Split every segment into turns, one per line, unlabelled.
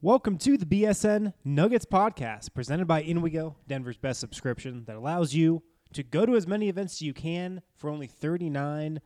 Welcome to the BSN Nuggets podcast presented by InWeGo, Denver's best subscription that allows you to go to as many events as you can for only $39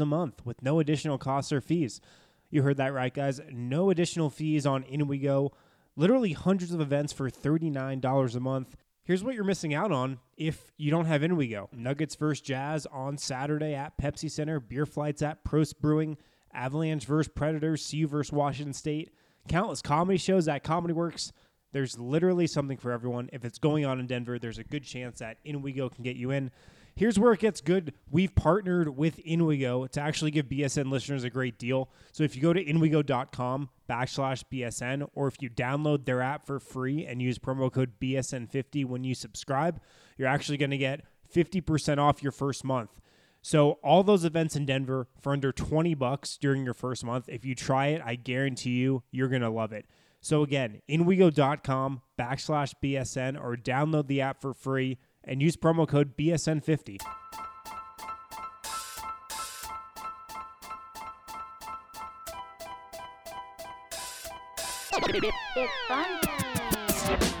a month with no additional costs or fees. You heard that right, guys. No additional fees on InWeGo. Literally hundreds of events for $39 a month. Here's what you're missing out on if you don't have InWeGo. Nuggets vs. Jazz on Saturday at Pepsi Center, beer flights at Prost Brewing, Avalanche vs. Predators, CU vs. Washington State, countless comedy shows at Comedy Works. There's literally something for everyone. If it's going on in Denver, there's a good chance that InWeGo can get you in. Here's where it gets good. We've partnered with InWeGo to actually give BSN listeners a great deal. So if you go to inwego.com backslash BSN, or if you download their app for free and use promo code BSN50 when you subscribe, you're actually going to get 50% off your first month. So all those events in Denver for under 20 bucks during your first month. If you try it, I guarantee you, you're going to love it. So again, inwego.com backslash BSN or download the app for free and use promo code BSN50.
It's fun.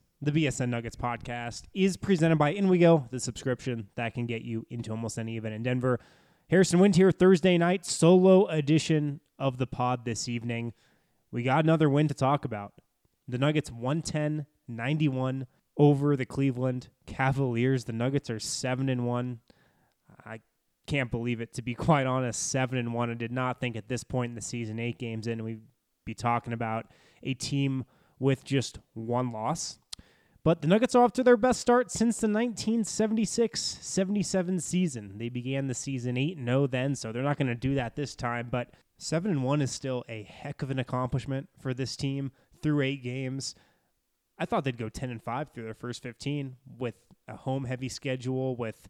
the BSN Nuggets podcast is presented by InWeGo, the subscription that can get you into almost any event in Denver. Harrison Wind here, Thursday night, solo edition of the pod this evening. We got another win to talk about. The Nuggets 110 91 over the Cleveland Cavaliers. The Nuggets are 7 and 1. I can't believe it, to be quite honest. 7 and 1. I did not think at this point in the season, eight games in, we'd be talking about a team with just one loss. But the Nuggets are off to their best start since the 1976 77 season. They began the season 8 0 then, so they're not going to do that this time. But 7 1 is still a heck of an accomplishment for this team through eight games. I thought they'd go 10 and 5 through their first 15 with a home heavy schedule, with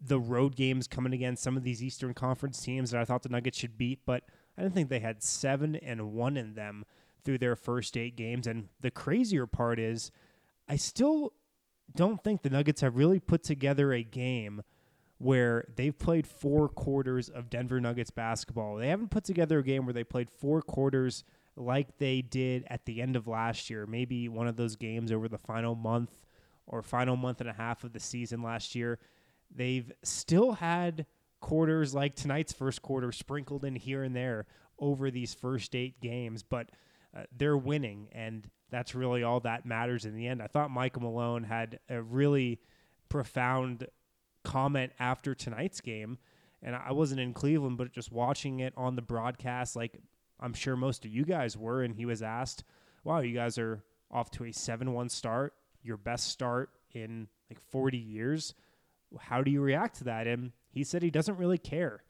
the road games coming against some of these Eastern Conference teams that I thought the Nuggets should beat, but I didn't think they had 7 and 1 in them through their first eight games. And the crazier part is, I still don't think the Nuggets have really put together a game where they've played four quarters of Denver Nuggets basketball. They haven't put together a game where they played four quarters like they did at the end of last year. Maybe one of those games over the final month or final month and a half of the season last year. They've still had quarters like tonight's first quarter sprinkled in here and there over these first eight games, but uh, they're winning, and that's really all that matters in the end. I thought Michael Malone had a really profound comment after tonight's game, and I wasn't in Cleveland, but just watching it on the broadcast, like I'm sure most of you guys were, and he was asked, "Wow, you guys are off to a seven-one start, your best start in like 40 years. How do you react to that?" And he said he doesn't really care.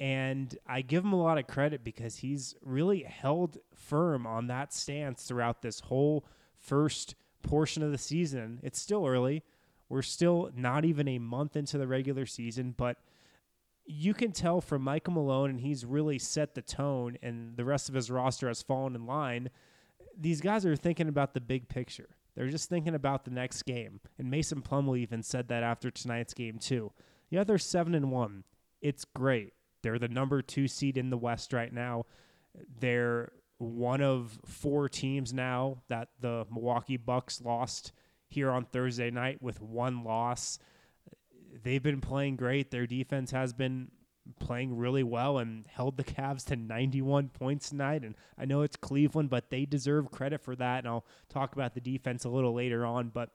And I give him a lot of credit because he's really held firm on that stance throughout this whole first portion of the season. It's still early. We're still not even a month into the regular season, but you can tell from Michael Malone, and he's really set the tone, and the rest of his roster has fallen in line. These guys are thinking about the big picture. They're just thinking about the next game. And Mason Plumlee even said that after tonight's game too. Yeah, they're seven and one. It's great. They're the number two seed in the West right now. They're one of four teams now that the Milwaukee Bucks lost here on Thursday night with one loss. They've been playing great. Their defense has been playing really well and held the Cavs to 91 points tonight. And I know it's Cleveland, but they deserve credit for that. And I'll talk about the defense a little later on. But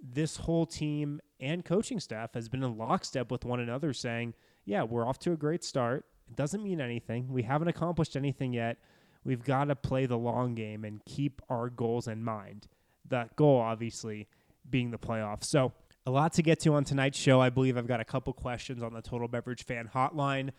this whole team and coaching staff has been in lockstep with one another saying, yeah, we're off to a great start. It doesn't mean anything. We haven't accomplished anything yet. we've got to play the long game and keep our goals in mind. That goal, obviously, being the playoffs. So, a lot to get to on tonight's show. I believe I've got a couple questions on the Total Beverage Fan Hotline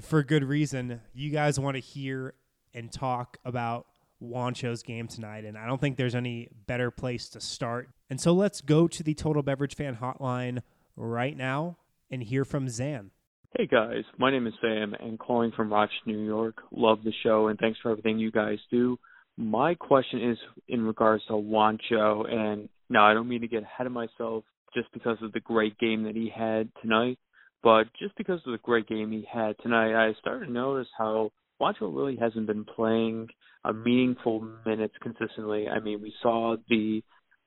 for good reason. You guys want to hear and talk about Juancho's game tonight, and I don't think there's any better place to start. And so let's go to the Total Beverage Fan Hotline right now and hear from Zan.
Hey guys, my name is Sam and calling from Rochester, New York. Love the show and thanks for everything you guys do. My question is in regards to Juancho and now I don't mean to get ahead of myself just because of the great game that he had tonight, but just because of the great game he had tonight, I started to notice how Juancho really hasn't been playing a meaningful minutes consistently. I mean, we saw the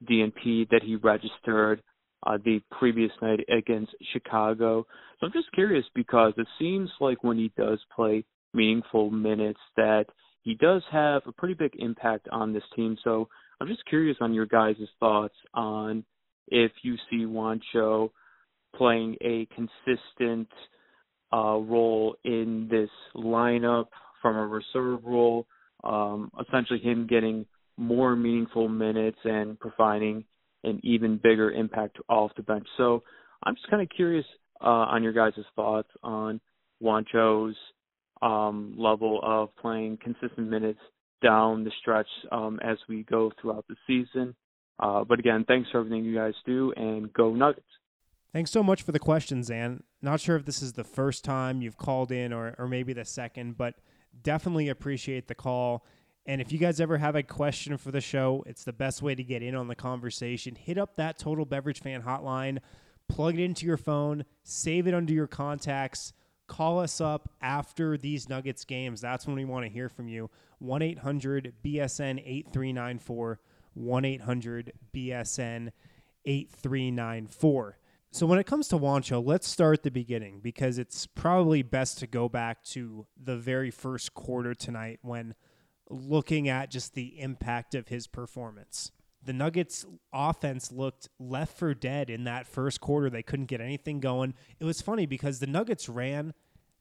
DNP that he registered uh, the previous night against Chicago. So I'm just curious because it seems like when he does play meaningful minutes that he does have a pretty big impact on this team. So I'm just curious on your guys' thoughts on if you see Juancho playing a consistent uh, role in this lineup from a reserve role, um, essentially him getting more meaningful minutes and providing an even bigger impact off the bench. So I'm just kind of curious uh, on your guys' thoughts on Juancho's um, level of playing consistent minutes down the stretch um, as we go throughout the season. Uh, but again, thanks for everything you guys do, and go Nuggets.
Thanks so much for the question, Zan. Not sure if this is the first time you've called in or, or maybe the second, but definitely appreciate the call. And if you guys ever have a question for the show, it's the best way to get in on the conversation. Hit up that Total Beverage Fan hotline, plug it into your phone, save it under your contacts. Call us up after these Nuggets games. That's when we want to hear from you. 1 800 BSN 8394. 1 800 BSN 8394. So when it comes to Juancho, let's start at the beginning because it's probably best to go back to the very first quarter tonight when looking at just the impact of his performance. The Nuggets offense looked left for dead in that first quarter. They couldn't get anything going. It was funny because the Nuggets ran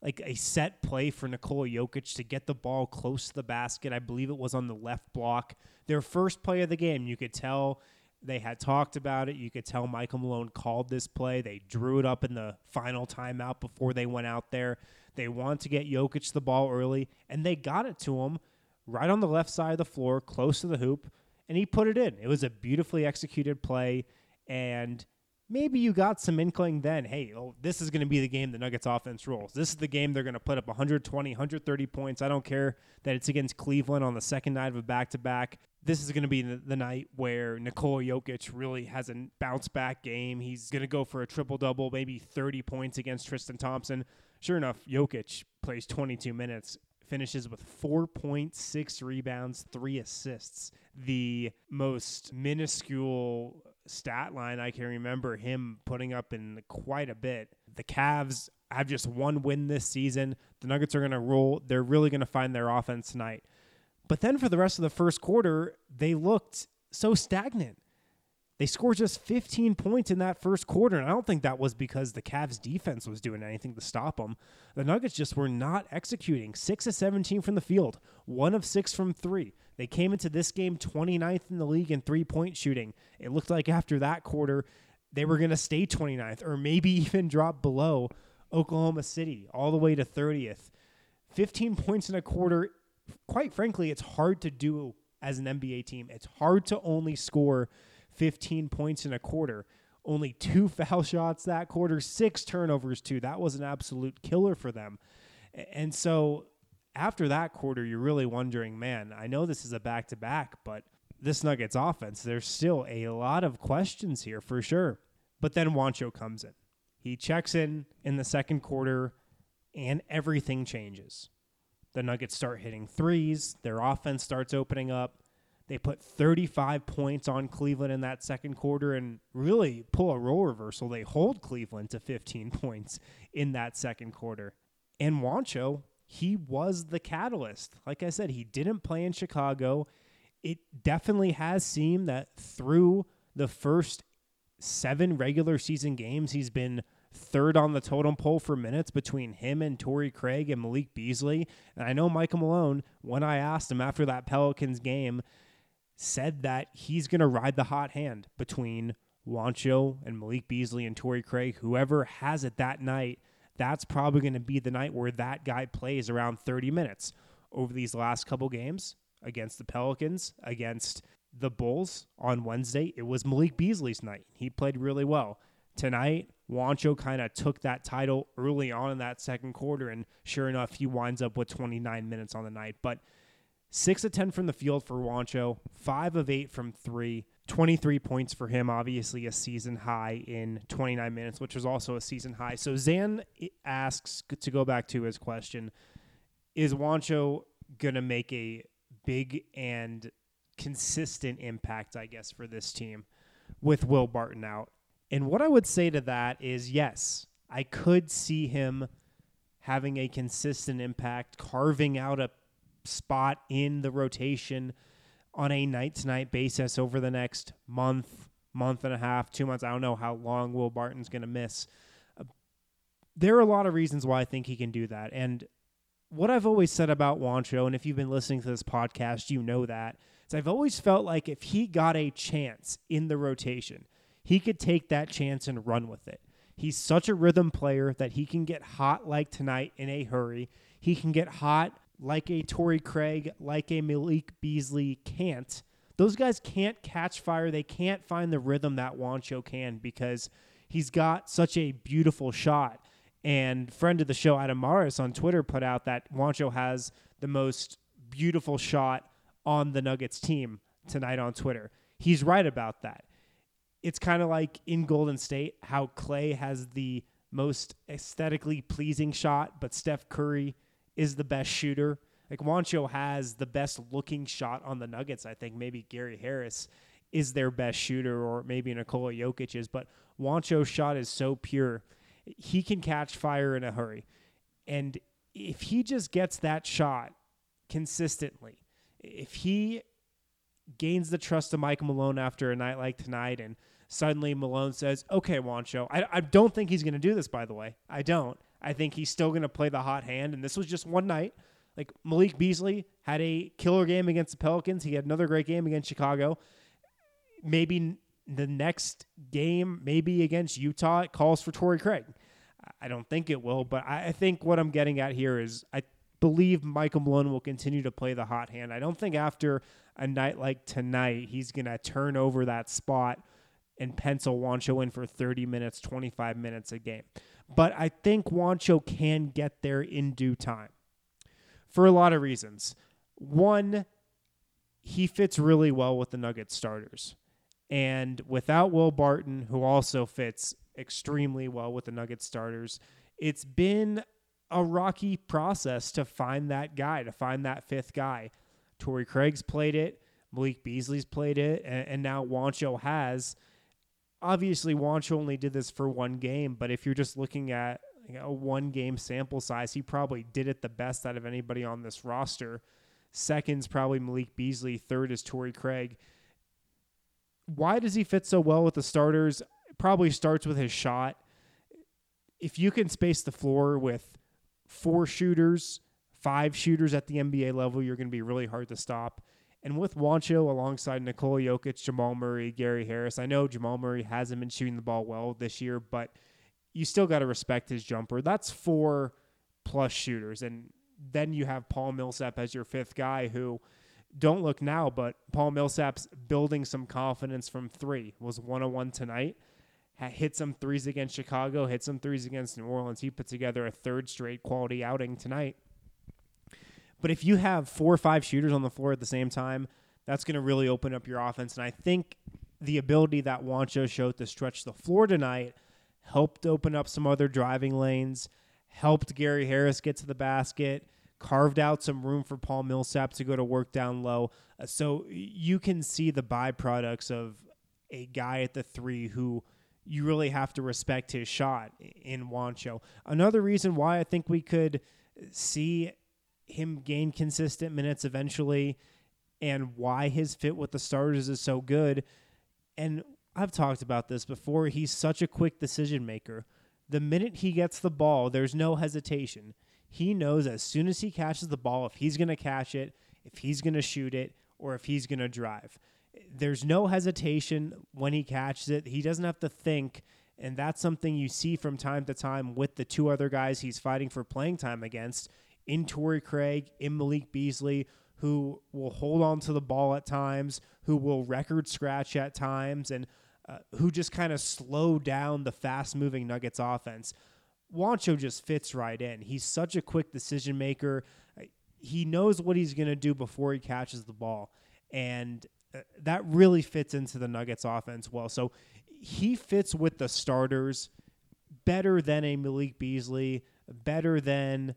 like a set play for Nikola Jokic to get the ball close to the basket. I believe it was on the left block. Their first play of the game, you could tell they had talked about it. You could tell Michael Malone called this play. They drew it up in the final timeout before they went out there. They wanted to get Jokic the ball early, and they got it to him right on the left side of the floor, close to the hoop, and he put it in. It was a beautifully executed play, and maybe you got some inkling then, hey, oh, this is going to be the game the Nuggets offense rolls. This is the game they're going to put up 120, 130 points. I don't care that it's against Cleveland on the second night of a back to back. This is going to be the, the, night where Nikola Jokic really has a bounce back game. He's going to go for a triple double, maybe 30 points against Tristan Thompson. Sure enough, Jokic plays 22 minutes finishes with 4.6 rebounds, three assists. The most minuscule stat line I can remember him putting up in quite a bit. The Cavs have just one win this season. The Nuggets are going to roll. They're really going to find their offense tonight. But then for the rest of the first quarter, they looked so stagnant. They scored just 15 points in that first quarter, and I don't think that was because the Cavs defense was doing anything to stop them. The Nuggets just were not executing. 6 of 17 from the field, 1 of 6 from 3. They came into this game 29th in the league in three-point shooting. It looked like after that quarter they were going to stay 29th or maybe even drop below Oklahoma City all the way to 30th. 15 points in a quarter, quite frankly, it's hard to do as an NBA team. It's hard to only score – 15 points in a quarter. Only two foul shots that quarter, six turnovers, too. That was an absolute killer for them. And so after that quarter, you're really wondering, man, I know this is a back to back, but this Nuggets offense, there's still a lot of questions here for sure. But then Juancho comes in. He checks in in the second quarter, and everything changes. The Nuggets start hitting threes, their offense starts opening up. They put 35 points on Cleveland in that second quarter and really pull a role reversal. They hold Cleveland to 15 points in that second quarter. And Juancho, he was the catalyst. Like I said, he didn't play in Chicago. It definitely has seemed that through the first seven regular season games, he's been third on the totem pole for minutes between him and Torrey Craig and Malik Beasley. And I know Michael Malone, when I asked him after that Pelicans game, said that he's going to ride the hot hand between Juancho and Malik Beasley and Torrey Craig. Whoever has it that night, that's probably going to be the night where that guy plays around 30 minutes over these last couple games against the Pelicans, against the Bulls on Wednesday. It was Malik Beasley's night. He played really well. Tonight, Juancho kind of took that title early on in that second quarter, and sure enough, he winds up with 29 minutes on the night. But six of 10 from the field for Juancho, five of eight from three, 23 points for him, obviously a season high in 29 minutes, which was also a season high. So Zan asks to go back to his question Is Juancho going to make a big and consistent impact, I guess, for this team with Will Barton out? And what I would say to that is yes, I could see him having a consistent impact, carving out a spot in the rotation on a night to night basis over the next month, month and a half, two months. I don't know how long Will Barton's going to miss. Uh, there are a lot of reasons why I think he can do that. And what I've always said about Juancho, and if you've been listening to this podcast, you know that, is I've always felt like if he got a chance in the rotation, he could take that chance and run with it. He's such a rhythm player that he can get hot like tonight in a hurry. He can get hot like a Torrey Craig, like a Malik Beasley can't. Those guys can't catch fire. They can't find the rhythm that Juancho can because he's got such a beautiful shot. And friend of the show, Adam Morris on Twitter, put out that Juancho has the most beautiful shot on the Nuggets team tonight on Twitter. He's right about that. It's kind of like in Golden State how Clay has the most aesthetically pleasing shot, but Steph Curry is the best shooter. Like Juancho has the best looking shot on the Nuggets. I think maybe Gary Harris is their best shooter, or maybe Nikola Jokic is. But Juancho's shot is so pure, he can catch fire in a hurry. And if he just gets that shot consistently, if he gains the trust of Mike Malone after a night like tonight, and suddenly Malone says, "Okay, Juancho," I, I don't think he's going to do this. By the way, I don't. I think he's still going to play the hot hand. And this was just one night. Like Malik Beasley had a killer game against the Pelicans. He had another great game against Chicago. Maybe the next game, maybe against Utah, it calls for Torrey Craig. I don't think it will, but I think what I'm getting at here is I believe Michael Malone will continue to play the hot hand. I don't think after a night like tonight, he's going to turn over that spot and pencil Juancho in for 30 minutes, 25 minutes a game. But I think Juancho can get there in due time for a lot of reasons. One, he fits really well with the Nuggets starters. And without Will Barton, who also fits extremely well with the Nuggets starters, it's been a rocky process to find that guy, to find that fifth guy. Torrey Craig's played it, Malik Beasley's played it, and, and now Juancho has obviously Juancho only did this for one game, but if you're just looking at a one game sample size, he probably did it the best out of anybody on this roster. Second's probably Malik Beasley. Third is Torrey Craig. Why does he fit so well with the starters? probably starts with his shot. If you can space the floor with four shooters, five shooters at the NBA level, you're going to be really hard to stop. And with Juancho alongside Nikola Jokic, Jamal Murray, Gary Harris, I know Jamal Murray hasn't been shooting the ball well this year, but you still got to respect his jumper. That's four plus shooters. And then you have Paul Millsap as your fifth guy who don't look now, but Paul Millsap's building some confidence from three. Was 101 tonight. Hit some threes against Chicago, hit some threes against New Orleans. He put together a third straight quality outing tonight. But if you have four or five shooters on the floor at the same time, that's going to really open up your offense. And I think the ability that Juancho showed to stretch the floor tonight helped open up some other driving lanes, helped Gary Harris get to the basket, carved out some room for Paul Millsap to go to work down low. Uh, so you can see the byproducts of a guy at the three who you really have to respect his shot in Juancho. Another reason why I think we could see him gain consistent minutes eventually and why his fit with the starters is so good. And I've talked about this before. He's such a quick decision maker. The minute he gets the ball, there's no hesitation. He knows as soon as he catches the ball if he's going to catch it, if he's going to shoot it, or if he's going to drive. There's no hesitation when he catches it. He doesn't have to think. And that's something you see from time to time with the two other guys he's fighting for playing time against in Torrey Craig, in Malik Beasley, who will hold on to the ball at times, who will record scratch at times, and uh, who just kind of slow down the fast moving Nuggets offense. Juancho just fits right in. He's such a quick decision maker. He knows what he's going to do before he catches the ball. And uh, that really fits into the Nuggets offense well. So he fits with the starters better than a Malik Beasley, better than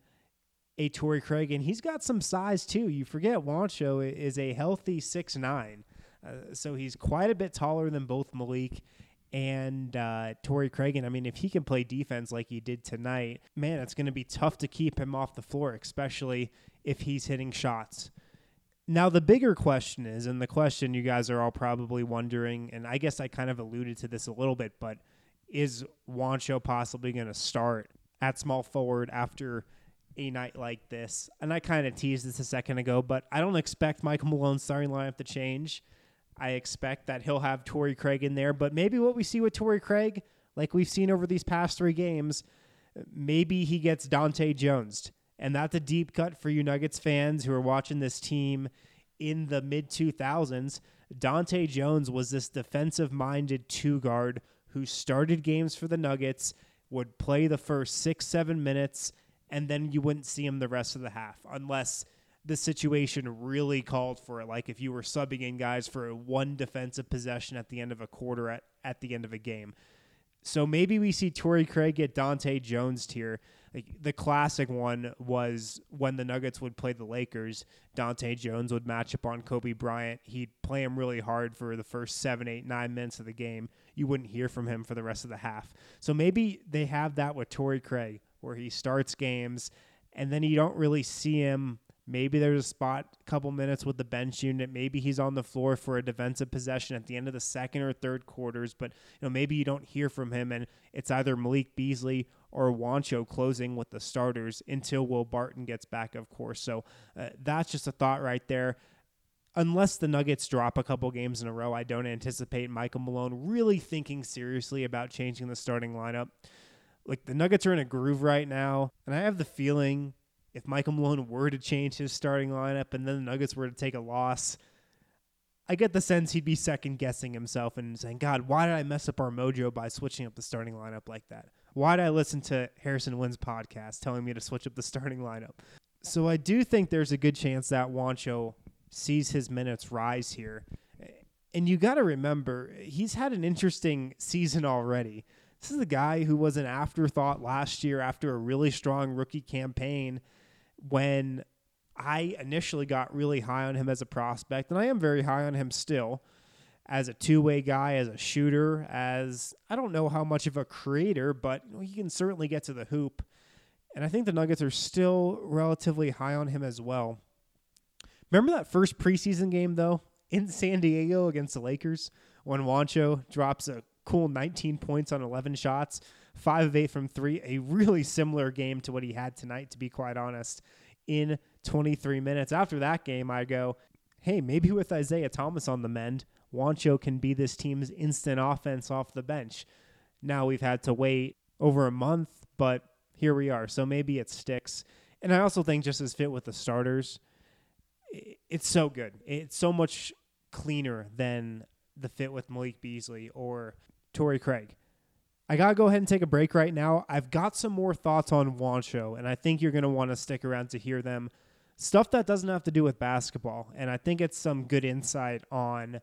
a Torrey Craig, and he's got some size too. You forget Juancho is a healthy six nine, uh, so he's quite a bit taller than both Malik and uh, Torrey Craig. And I mean, if he can play defense like he did tonight, man, it's going to be tough to keep him off the floor, especially if he's hitting shots. Now, the bigger question is, and the question you guys are all probably wondering, and I guess I kind of alluded to this a little bit, but is Juancho possibly going to start at small forward after a night like this. And I kind of teased this a second ago, but I don't expect Michael Malone's starting lineup to change. I expect that he'll have Torrey Craig in there, but maybe what we see with Torrey Craig, like we've seen over these past three games, maybe he gets Dahntay Jones. And that's a deep cut for you Nuggets fans who are watching this team in the mid 2000s. Dahntay Jones was this defensive minded two guard who started games for the Nuggets, would play the first six, seven minutes, and then you wouldn't see him the rest of the half unless the situation really called for it. Like if you were subbing in guys for one defensive possession at the end of a quarter at, at the end of a game. So maybe we see Torrey Craig get Dahntay Jones here. Like the classic one was when the Nuggets would play the Lakers. Dahntay Jones would match up on Kobe Bryant. He'd play him really hard for the first seven, eight, nine minutes of the game. You wouldn't hear from him for the rest of the half. So maybe they have that with Torrey Craig where he starts games and then you don't really see him. Maybe there's a spot, a couple minutes with the bench unit. Maybe he's on the floor for a defensive possession at the end of the second or third quarters. But you know, maybe you don't hear from him, and it's either Malik Beasley or Juancho closing with the starters until Will Barton gets back, of course. So uh, that's just a thought right there. Unless the Nuggets drop a couple games in a row, I don't anticipate Michael Malone really thinking seriously about changing the starting lineup like the Nuggets are in a groove right now, and I have the feeling if Michael Malone were to change his starting lineup and then the Nuggets were to take a loss, I get the sense he'd be second guessing himself and saying, God, why did I mess up our mojo by switching up the starting lineup like that? Why did I listen to Harrison Wind's podcast telling me to switch up the starting lineup? So I do think there's a good chance that Juancho sees his minutes rise here. And you got to remember, he's had an interesting season already. This is a guy who was an afterthought last year after a really strong rookie campaign when I initially got really high on him as a prospect, and I am very high on him still as a two way guy, as a shooter, as I don't know how much of a creator, but he can certainly get to the hoop. And I think the Nuggets are still relatively high on him as well. Remember that first preseason game, though, in San Diego against the Lakers when Juancho drops a cool 19 points on 11 shots, 5 of 8 from 3. A really similar game to what he had tonight, to be quite honest, in 23 minutes. After that game, I go, hey, maybe with Isaiah Thomas on the mend, Juancho can be this team's instant offense off the bench. Now we've had to wait over a month, but here we are. So maybe it sticks. And I also think just as fit with the starters, it's so good. It's so much cleaner than the fit with Malik Beasley or Torrey Craig. I got to go ahead and take a break right now. I've got some more thoughts on Juancho, and I think you're going to want to stick around to hear them. Stuff that doesn't have to do with basketball. And I think it's some good insight on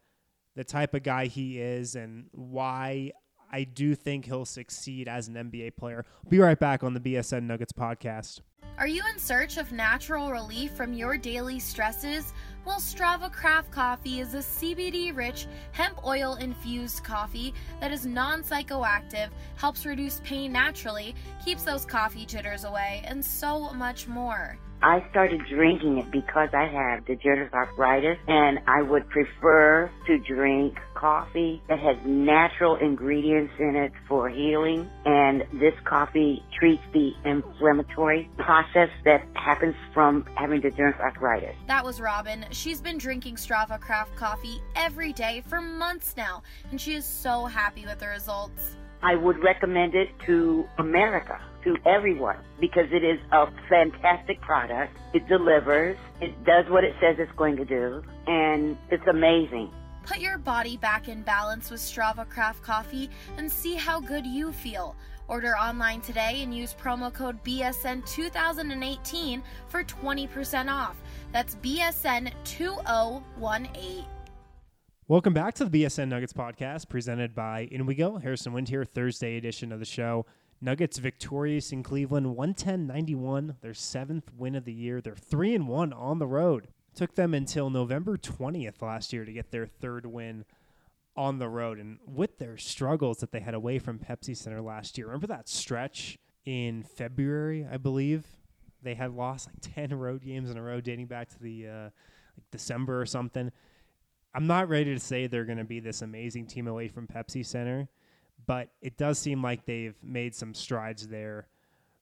the type of guy he is and why I do think he'll succeed as an NBA player. be right back on the BSN Nuggets podcast.
Are you in search of natural relief from your daily stresses? Well, Strava Craft Coffee is a CBD rich, hemp oil infused coffee that is non psychoactive, helps reduce pain naturally, keeps those coffee jitters away, and so much more.
I started drinking it because I have degenerative arthritis and I would prefer to drink coffee that has natural ingredients in it for healing and this coffee treats the inflammatory process that happens from having degenerative arthritis.
That was Robin. She's been drinking Strava Craft coffee every day for months now and she is so happy with the results.
I would recommend it to America, to everyone, because it is a fantastic product. It delivers, it does what it says it's going to do, and it's amazing.
Put your body back in balance with Strava Craft Coffee and see how good you feel. Order online today and use promo code BSN2018 for 20% off. That's BSN2018.
Welcome back to the BSN Nuggets podcast presented by In We Go. Harrison Wind here, Thursday edition of the show. Nuggets victorious in Cleveland, 110-91, their seventh win of the year. They're 3 and 1 on the road. Took them until November 20th last year to get their third win on the road. And with their struggles that they had away from Pepsi Center last year, remember that stretch in February, I believe? They had lost like 10 road games in a row dating back to the uh, like December or something. I'm not ready to say they're going to be this amazing team away from Pepsi Center, but it does seem like they've made some strides there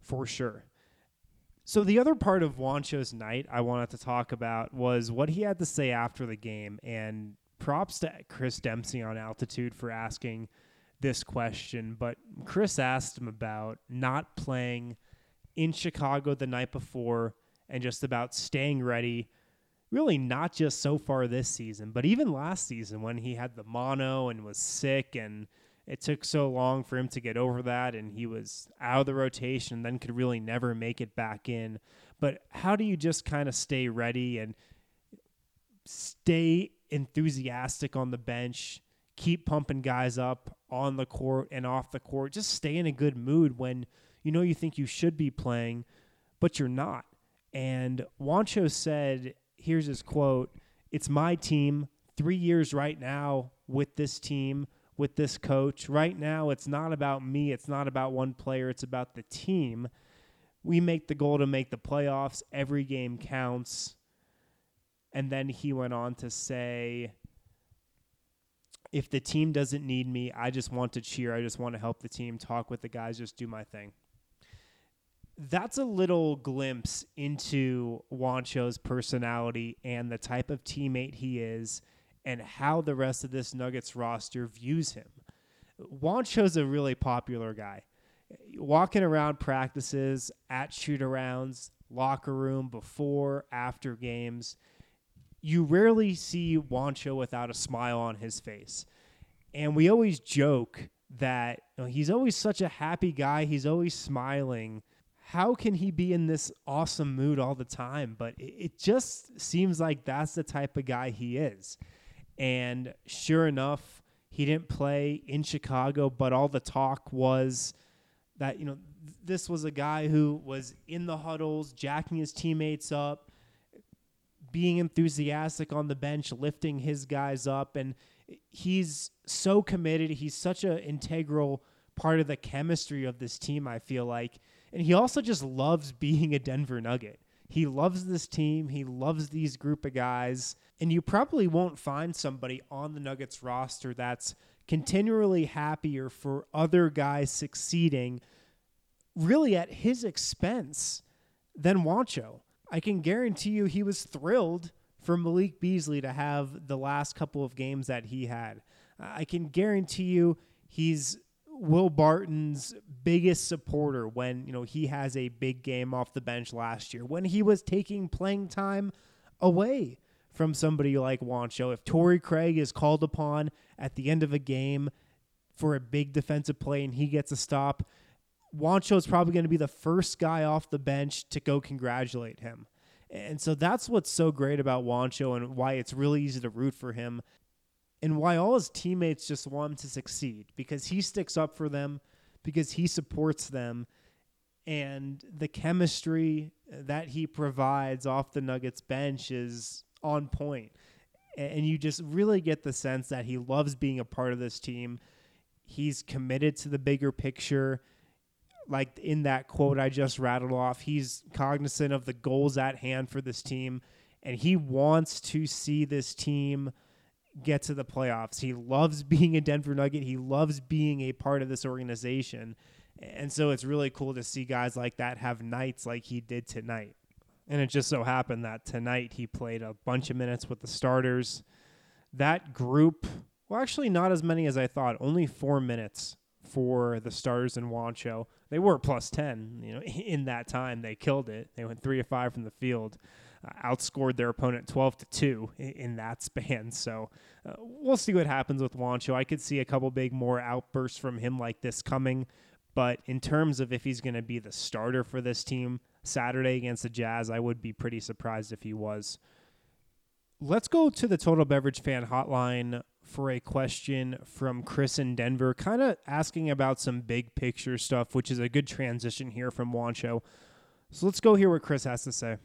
for sure. So the other part of Juancho's night I wanted to talk about was what he had to say after the game and props to Chris Dempsey on altitude for asking this question, but Chris asked him about not playing in Chicago the night before and just about staying ready really not just so far this season, but even last season when he had the mono and was sick and it took so long for him to get over that and he was out of the rotation then could really never make it back in. But how do you just kind of stay ready and stay enthusiastic on the bench, keep pumping guys up on the court and off the court, just stay in a good mood when you know you think you should be playing, but you're not. And Juancho said here's his quote It's my team, three years right now with this team, with this coach. Right now, it's not about me, it's not about one player, it's about the team. We make the goal to make the playoffs, every game counts. And then he went on to say, if the team doesn't need me, I just want to cheer. I just want to help the team, talk with the guys, just do my thing that's a little glimpse into Juancho's personality and the type of teammate he is and how the rest of this Nuggets roster views him. Juancho's a really popular guy. Walking around practices, at shoot arounds, locker room, before, after games, you rarely see Juancho without a smile on his face. And we always joke that you know, he's always such a happy guy. He's always smiling how can he be in this awesome mood all the time? But it, it just seems like that's the type of guy he is. And sure enough, he didn't play in Chicago, but all the talk was that, you know, th- this was a guy who was in the huddles, jacking his teammates up, being enthusiastic on the bench, lifting his guys up. And he's so committed. He's such an integral part of the chemistry of this team, I feel like. And he also just loves being a Denver Nugget. He loves this team. He loves these group of guys. And you probably won't find somebody on the Nuggets roster that's continually happier for other guys succeeding really at his expense than Juancho. I can guarantee you he was thrilled for Malik Beasley to have the last couple of games that he had. I can guarantee you he's Will Barton's biggest supporter when you know he has a big game off the bench last year when he was taking playing time away from somebody like Juancho. If Torrey Craig is called upon at the end of a game for a big defensive play and he gets a stop, Juancho is probably going to be the first guy off the bench to go congratulate him. And so that's what's so great about Juancho and why it's really easy to root for him and why all his teammates just want him to succeed because he sticks up for them, because he supports them, and the chemistry that he provides off the Nuggets bench is on point. And you just really get the sense that he loves being a part of this team. He's committed to the bigger picture. like in that quote I just rattled off, he's cognizant of the goals at hand for this team, and he wants to see this team get to the playoffs. He loves being a Denver Nugget. He loves being a part of this organization. And so it's really cool to see guys like that have nights like he did tonight. And it just so happened that tonight he played a bunch of minutes with the starters. That group, well, actually, not as many as I thought, only four minutes for the starters in Juancho. They were plus 10, you know, in that time. They killed it. They went three or five from the field uh, outscored their opponent 12 to 2 in, that span. So uh, we'll see what happens with Juancho. I could see a couple big more outbursts from him like this coming. But in terms of if he's going to be the starter for this team Saturday against the Jazz, I would be pretty surprised if he was. Let's go to the Total Beverage Fan Hotline for a question from Chris in Denver, kind of asking about some big picture stuff, which is a good transition here from Juancho. So let's go hear what Chris has to say.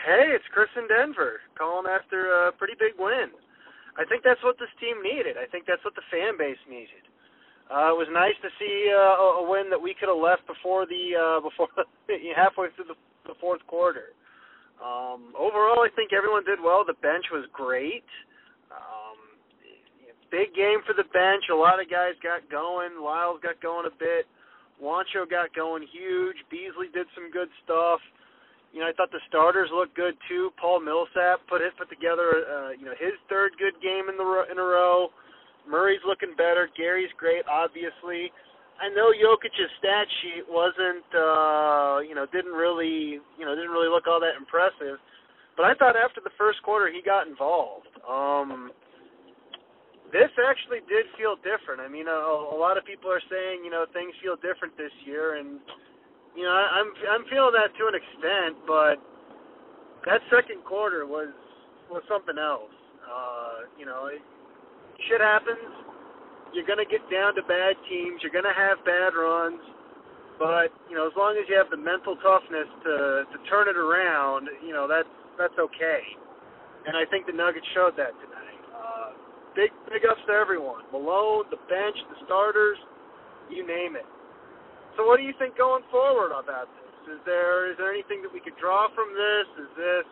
Hey, it's Chris in Denver calling after a pretty big win. I think that's what this team needed. I think that's what the fan base needed. Uh, it was nice to see uh, a win that we could have left before the uh, before halfway through the, the fourth quarter. Um, overall, I think everyone did well. The bench was great. Um, big game for the bench. A lot of guys got going. Lyles got going a bit. Juancho got going huge. Beasley did some good stuff. You know, I thought the starters looked good too. Paul Millsap put his put together, uh, you know, his third good game in the in a row. Murray's looking better. Gary's great, obviously. I know Jokic's stat sheet wasn't, uh, you know, didn't really, you know, didn't really look all that impressive. But I thought after the first quarter he got involved. Um, this actually did feel different. I mean, a, a lot of people are saying, you know, things feel different this year, and you know, I, I'm I'm feeling that to an extent, but that second quarter was was something else. Uh, you know, it, shit happens. You're gonna get down to bad teams. You're gonna have bad runs, but you know, as long as you have the mental toughness to to turn it around, you know, that's that's okay. And I think the Nuggets showed that tonight. Uh, big big ups to everyone. Malone, the bench, the starters, you name it. So what do you think going forward about this? Is there is there anything that we could draw from this? Is this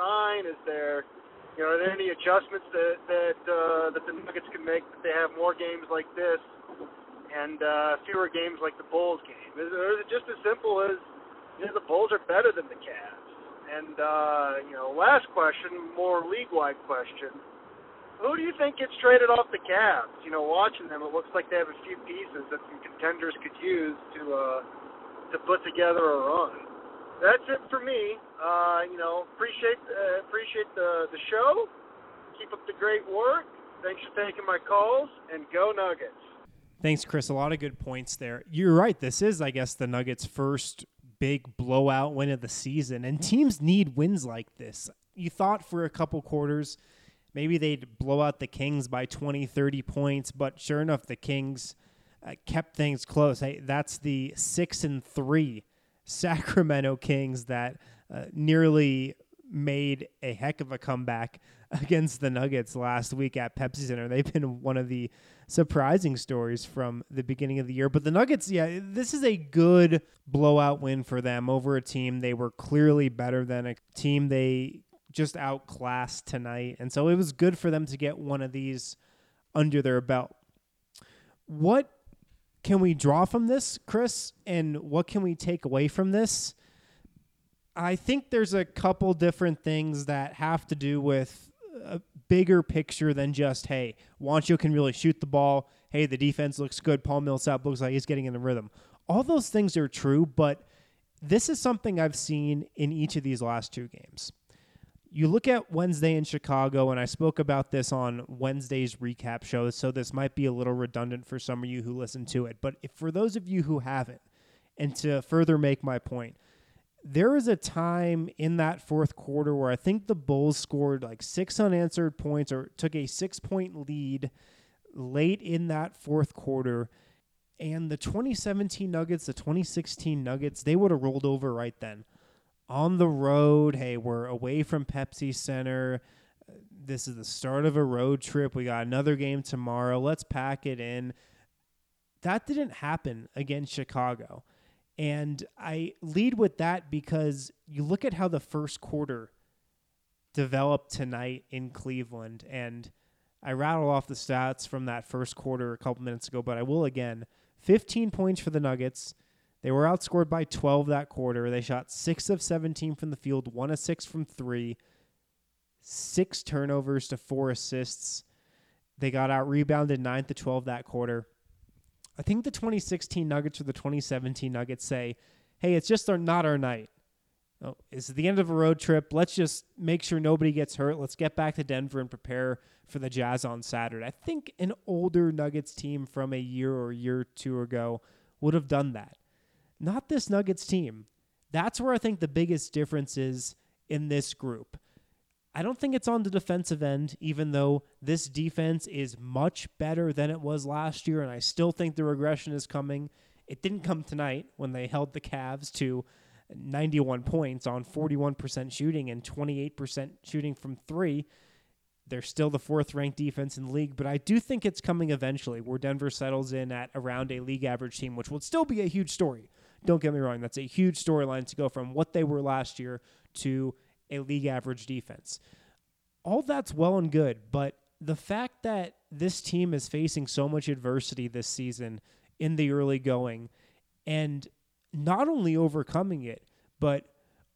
fine? Is there you know, are there any adjustments that that uh, that the Nuggets can make that they have more games like this and uh, fewer games like the Bulls game? Is, or is it just as simple as you know the Bulls are better than the Cavs? And uh, you know, last question, more league-wide question who do you think gets traded off the Cavs? You know, watching them, it looks like they have a few pieces that some contenders could use to uh, to put together a run. That's it for me. Uh, you know, appreciate uh, appreciate the the show. Keep up the great work. Thanks for taking my calls, and go Nuggets.
Thanks, Chris. A lot of good points there. You're right. This is, I guess, the Nuggets' first big blowout win of the season, and teams need wins like this. You thought for a couple quarters maybe they'd blow out the Kings by 20, 30 points, but sure enough, the Kings uh, kept things close. Hey, that's the six and three Sacramento Kings that uh, nearly made a heck of a comeback against the Nuggets last week at Pepsi Center. They've been one of the surprising stories from the beginning of the year. But the Nuggets, yeah, this is a good blowout win for them over a team they were clearly better than a team they just outclassed tonight. And so it was good for them to get one of these under their belt. What can we draw from this, Chris? And what can we take away from this? I think there's a couple different things that have to do with a bigger picture than just, hey, Juancho can really shoot the ball. Hey, the defense looks good. Paul Millsap looks like he's getting in the rhythm. All those things are true, but this is something I've seen in each of these last two games you look at Wednesday in Chicago, and I spoke about this on Wednesday's recap show, so this might be a little redundant for some of you who listen to it. But for those of you who haven't, and to further make my point, there was a time in that fourth quarter where I think the Bulls scored like six unanswered points or took a six point lead late in that fourth quarter. And the 2017 Nuggets, the 2016 Nuggets, they would have rolled over right then on the road. Hey, we're away from Pepsi Center. This is the start of a road trip. We got another game tomorrow. Let's pack it in. That didn't happen against Chicago. And I lead with that because you look at how the first quarter developed tonight in Cleveland. And I rattle off the stats from that first quarter a couple minutes ago, but I will again. 15 points for the Nuggets. They were outscored by 12 that quarter. They shot 6 of 17 from the field, 1 of 6 from 3, 6 turnovers to 4 assists. They got out rebounded 9 to 12 that quarter. I think the 2016 Nuggets or the 2017 Nuggets say, hey, it's just our, not our night. Oh, it's the end of a road trip. Let's just make sure nobody gets hurt. Let's get back to Denver and prepare for the Jazz on Saturday. I think an older Nuggets team from a year or year or two ago would have done that. Not this Nuggets team. That's where I think the biggest difference is in this group. I don't think it's on the defensive end, even though this defense is much better than it was last year, and I still think the regression is coming. It didn't come tonight when they held the Cavs to 91 points on 41% shooting and 28% shooting from three. They're still the fourth ranked defense in the league, but I do think it's coming eventually where Denver settles in at around a league average team, which would still be a huge story. Don't get me wrong, that's a huge storyline to go from what they were last year to a league average defense. All that's well and good, but the fact that this team is facing so much adversity this season in the early going and not only overcoming it, but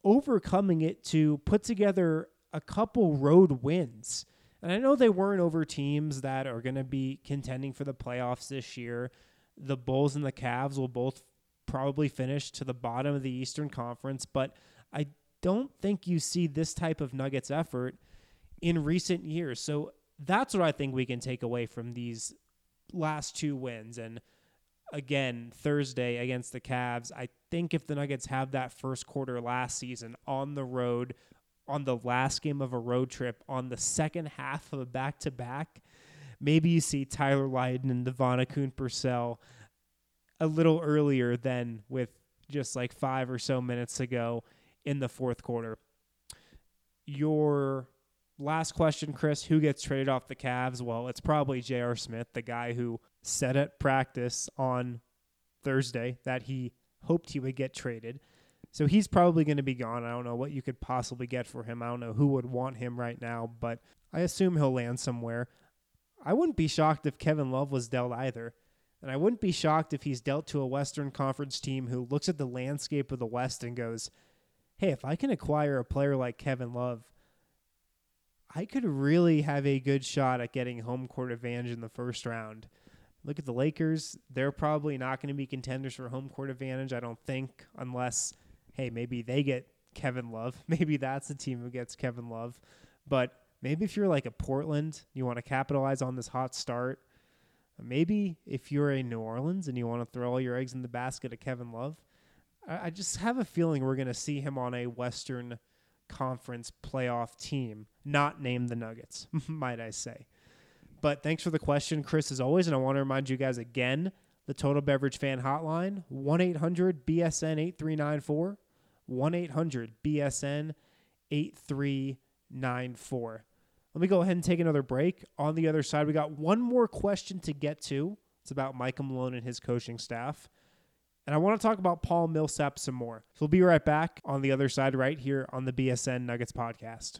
overcoming it to put together a couple road wins. And I know they weren't over teams that are going to be contending for the playoffs this year. The Bulls and the Cavs will both probably finish to the bottom of the Eastern Conference, but I don't think you see this type of Nuggets effort in recent years. So that's what I think we can take away from these last two wins. And again, Thursday against the Cavs, I think if the Nuggets have that first quarter last season on the road, on the last game of a road trip, on the second half of a back to back, maybe you see Tyler Lydon and DeVaughn Akoon-Purcell a little earlier than with just like five or so minutes ago in the fourth quarter. Your last question, Chris, who gets traded off the Cavs? Well, it's probably J.R. Smith, the guy who said at practice on Thursday that he hoped he would get traded. So he's probably going to be gone. I don't know what you could possibly get for him. I don't know who would want him right now, but I assume he'll land somewhere. I wouldn't be shocked if Kevin Love was dealt either. And I wouldn't be shocked if he's dealt to a Western Conference team who looks at the landscape of the West and goes, hey, if I can acquire a player like Kevin Love, I could really have a good shot at getting home court advantage in the first round. Look at the Lakers. They're probably not going to be contenders for home court advantage, I don't think, unless, hey, maybe they get Kevin Love. Maybe that's the team who gets Kevin Love. But maybe if you're like a Portland, you want to capitalize on this hot start. Maybe if you're in New Orleans and you want to throw all your eggs in the basket of Kevin Love, I, I just have a feeling we're going to see him on a Western Conference playoff team, not named the Nuggets, might I say. But thanks for the question, Chris, as always. And I want to remind you guys again the Total Beverage Fan Hotline 1 800 BSN 8394. 1 800 BSN 8394. Let me go ahead and take another break. On the other side, we got one more question to get to. It's about Michael Malone and his coaching staff. And I want to talk about Paul Millsap some more. So we'll be right back on the other side right here on the BSN Nuggets podcast.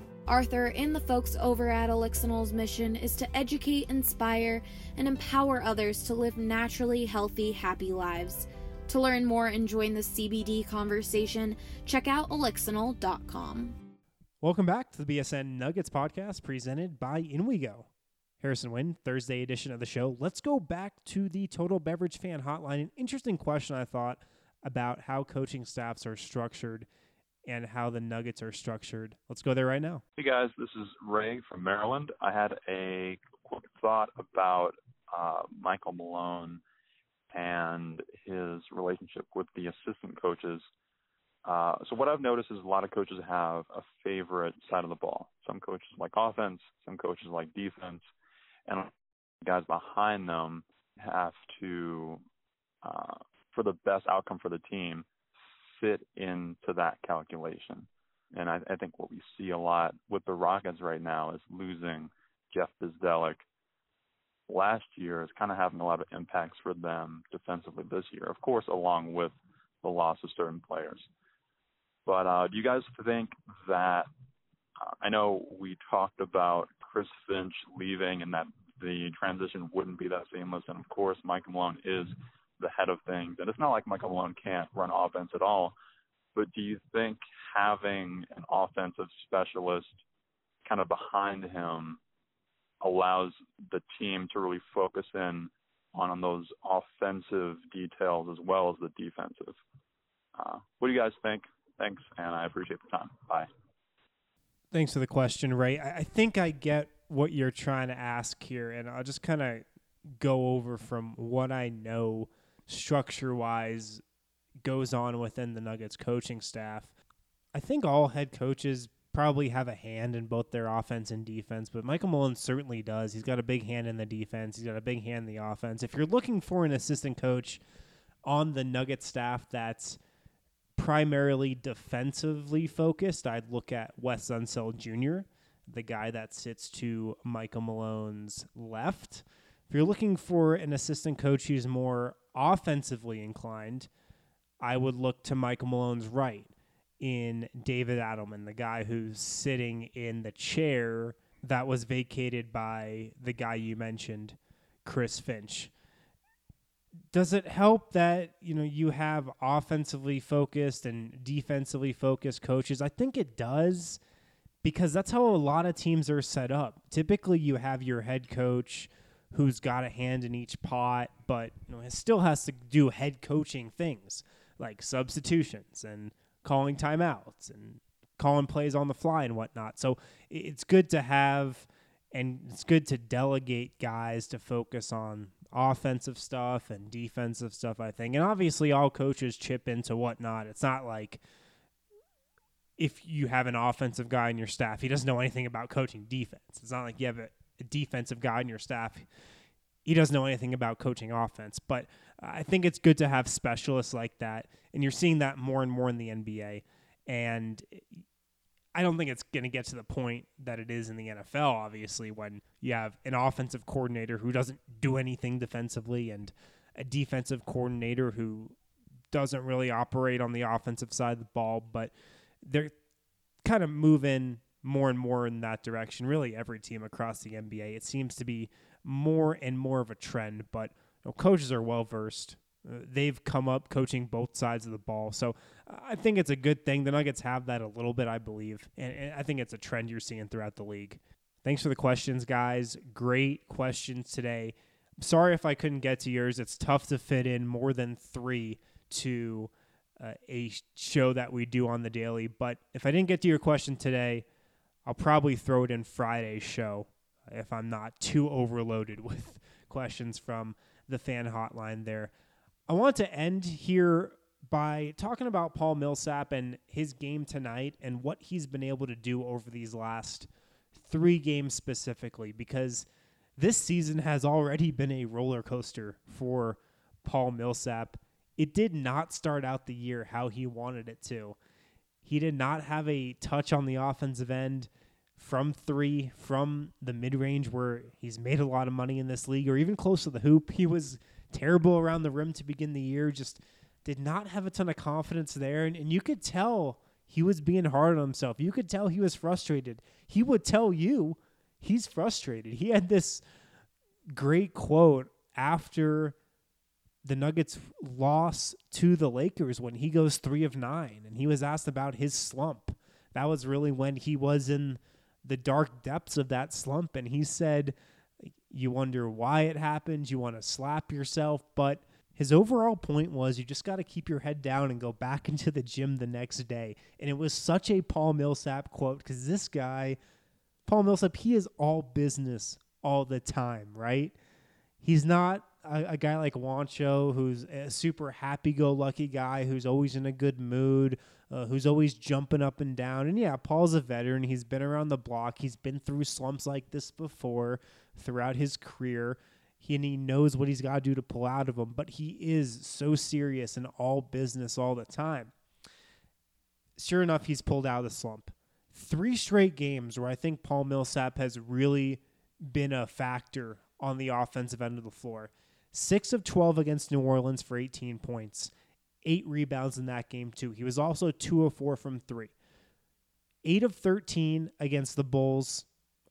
Arthur and the folks over at Elixinol's mission is to educate, inspire, and empower others to live naturally healthy, happy lives. To learn more and join the CBD conversation, check out elixinol.com.
Welcome back to the BSN Nuggets podcast presented by InWeGo. Harrison Wind, Thursday edition of the show. Let's go back to the Total Beverage Fan Hotline. An interesting question, I thought, about how coaching staffs are structured and how the Nuggets are structured. Let's go there right now.
Hey guys, this is Ray from Maryland. I had a quick thought about uh, Michael Malone and his relationship with the assistant coaches. Uh, so what I've noticed is a lot of coaches have a favorite side of the ball. Some coaches like offense, some coaches like defense, and guys behind them have to, uh, for the best outcome for the team, fit into that calculation. And I, I think what we see a lot with the Rockets right now is losing Jeff Bzdelik last year is kind of having a lot of impacts for them defensively this year. Of course, along with the loss of certain players. But uh, do you guys think that? Uh, I know we talked about Chris Finch leaving and that the transition wouldn't be that seamless. And of course, Mike Malone is the head of things. And it's not like Michael Malone can't run offense at all. But do you think having an offensive specialist kind of behind him allows the team to really focus in on, on those offensive details as well as the defensive. Uh, what do you guys think? Thanks, and I appreciate the time. Bye.
Thanks for the question, Ray. I, I think I get what you're trying to ask here, and I'll just kind of go over from what I know structure wise goes on within the Nuggets coaching staff. I think all head coaches probably have a hand in both their offense and defense, but Michael Malone certainly does. He's got a big hand in the defense, he's got a big hand in the offense. If you're looking for an assistant coach on the Nugget staff that's primarily defensively focused, I'd look at Wes Unseld Jr., the guy that sits to Michael Malone's left. If you're looking for an assistant coach who's more offensively inclined, I would look to Michael Malone's right in David Adelman, the guy who's sitting in the chair that was vacated by the guy you mentioned, Chris Finch. Does it help that you know you have offensively focused and defensively focused coaches? I think it does because that's how a lot of teams are set up. Typically, you have your head coach who's got a hand in each pot, but you know, still has to do head coaching things like substitutions and calling timeouts and calling plays on the fly and whatnot. So it's good to have and it's good to delegate guys to focus on offensive stuff and defensive stuff, I think. And obviously all coaches chip into whatnot. It's not like if you have an offensive guy in your staff, he doesn't know anything about coaching defense. It's not like you have a, a defensive guy in your staff. He doesn't know anything about coaching offense. But I think it's good to have specialists like that, and you're seeing that more and more in the NBA. And I don't think it's going to get to the point that it is in the NFL, obviously, when you have an offensive coordinator who doesn't do anything defensively and a defensive coordinator who doesn't really operate on the offensive side of the ball, but they're kind of moving more and more in that direction. Really, every team across the NBA, it seems to be more and more of a trend, but know, coaches are well versed. Uh, they've come up coaching both sides of the ball. So I think it's a good thing. The Nuggets have that a little bit, I believe. And, and, I think it's a trend you're seeing throughout the league. Thanks for the questions, guys. Great questions today. sorry if I couldn't get to yours. It's tough to fit in more than three to uh, a show that we do on the daily. But if I didn't get to your question today, I'll probably throw it in Friday's show if I'm not too overloaded with questions from the fan hotline there. I want to end here by talking about Paul Millsap and his game tonight and what he's been able to do over these last three games specifically, because this season has already been a roller coaster for Paul Millsap. It did not start out the year how he wanted it to. He did not have a touch on the offensive end from three, from the mid range where he's made a lot of money in this league, or even close to the hoop. He was terrible around the rim to begin the year, just did not have a ton of confidence there. And, and you could tell he was being hard on himself. You could tell he was frustrated. He would tell you he's frustrated. He had this great quote after the Nuggets loss to the Lakers when he goes three of nine and he was asked about his slump. That was really when he was in the dark depths of that slump. And he said, You wonder why it happened. You want to slap yourself. But his overall point was you just got to keep your head down and go back into the gym the next day. And it was such a Paul Millsap quote because this guy, Paul Millsap, he is all business all the time, right? He's not a, a guy like Juancho, who's a super happy-go-lucky guy who's always in a good mood, uh, who's always jumping up and down. And yeah, Paul's a veteran. He's been around the block. He's been through slumps like this before throughout his career. He, and he knows what he's got to do to pull out of them, but he is so serious and all business all the time. Sure enough, he's pulled out of the slump. Three straight games where I think Paul Millsap has really been a factor on the offensive end of the floor. Six of 12 against New Orleans for 18 points, eight rebounds in that game, too. He was also 2 of 4 from three. Eight of 13 against the Bulls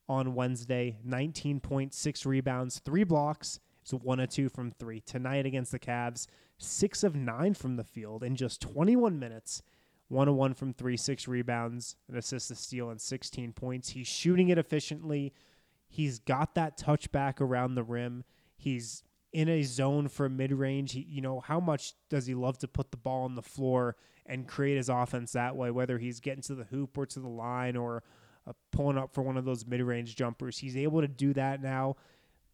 on Wednesday, 19.6 rebounds, three blocks. So one of two from three. Tonight against the Cavs, six of nine from the field in just 21 minutes. One of one from three, six rebounds, an assist, a steal, and 16 points. He's shooting it efficiently. He's got that touchback around the rim. He's in a zone for mid range. You know, how much does he love to put the ball on the floor and create his offense that way, whether he's getting to the hoop or to the line or uh, pulling up for one of those mid range jumpers? He's able to do that now.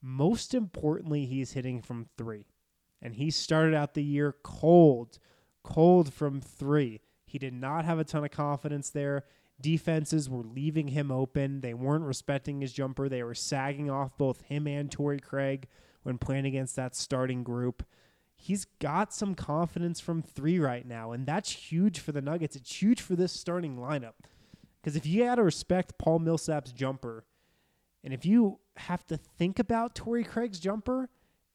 Most importantly, he's hitting from three. And he started out the year cold, cold from three. He did not have a ton of confidence there. Defenses were leaving him open. They weren't respecting his jumper. They were sagging off both him and Torrey Craig when playing against that starting group. He's got some confidence from three right now, and that's huge for the Nuggets. It's huge for this starting lineup. Because if you got to respect Paul Millsap's jumper, and if you have to think about Torrey Craig's jumper,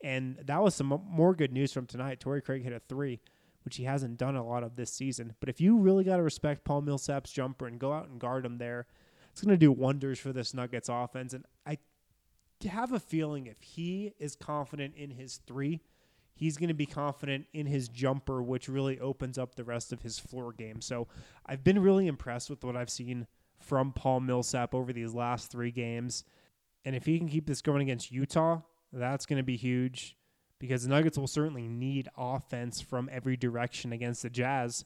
and that was some more good news from tonight. Torrey Craig hit a three, which he hasn't done a lot of this season. But if you really got to respect Paul Millsap's jumper and go out and guard him there, it's going to do wonders for this Nuggets offense. And I have a feeling if he is confident in his three, he's going to be confident in his jumper, which really opens up the rest of his floor game. So I've been really impressed with what I've seen from Paul Millsap over these last three games. And if he can keep this going against Utah, that's going to be huge because the Nuggets will certainly need offense from every direction against the Jazz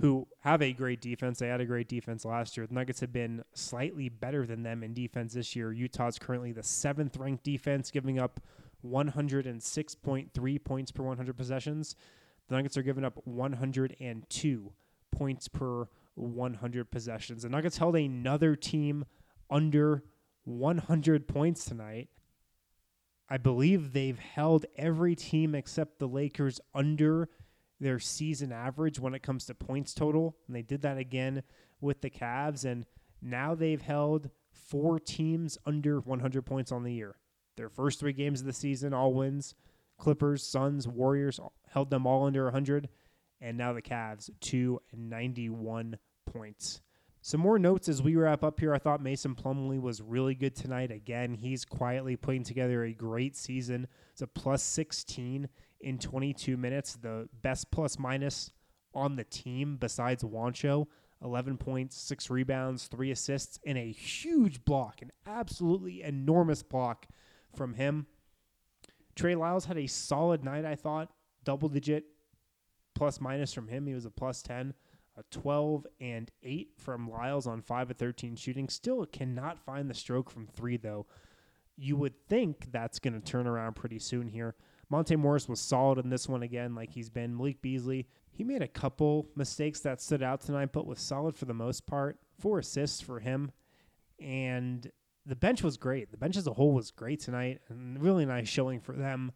who have a great defense. They had a great defense last year. The Nuggets have been slightly better than them in defense this year. Utah's currently the seventh ranked defense, giving up 106.3 points per 100 possessions. The Nuggets are giving up 102 points per 100 possessions. The Nuggets held another team under 100 points tonight. I believe they've held every team except the Lakers under their season average when it comes to points total. And they did that again with the Cavs. And now they've held four teams under 100 points on the year. Their first three games of the season, all wins. Clippers, Suns, Warriors held them all under 100. And now the Cavs, 291 points. Some more notes as we wrap up here. I thought Mason Plumlee was really good tonight. Again, he's quietly putting together a great season. It's a plus 16 in 22 minutes, the best plus minus on the team besides Juancho. 11 points, six rebounds, three assists, and a huge block, an absolutely enormous block from him. Trey Lyles had a solid night, I thought. Double digit plus minus from him. He was a plus 10. A 12 and 8 from Lyles on 5 of 13 shooting. Still cannot find the stroke from three, though. You would think that's going to turn around pretty soon here. Monte Morris was solid in this one again, like he's been. Malik Beasley, he made a couple mistakes that stood out tonight, but was solid for the most part. Four assists for him. And the bench was great. The bench as a whole was great tonight, and really nice showing for them.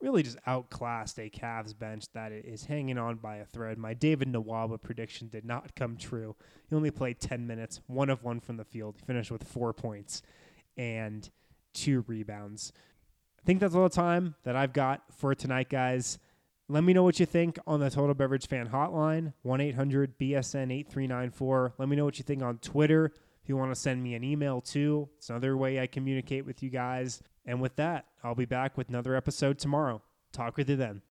Really just outclassed a Cavs bench that is hanging on by a thread. My David Nwaba prediction did not come true. He only played 10 minutes, one of one from the field. He finished with four points and two rebounds. Think that's all the time that I've got for tonight, guys. Let me know what you think on the Total Beverage Fan Hotline, 1 800 BSN 8394. Let me know what you think on Twitter. If you want to send me an email too, it's another way I communicate with you guys. And with that, I'll be back with another episode tomorrow. Talk with you then.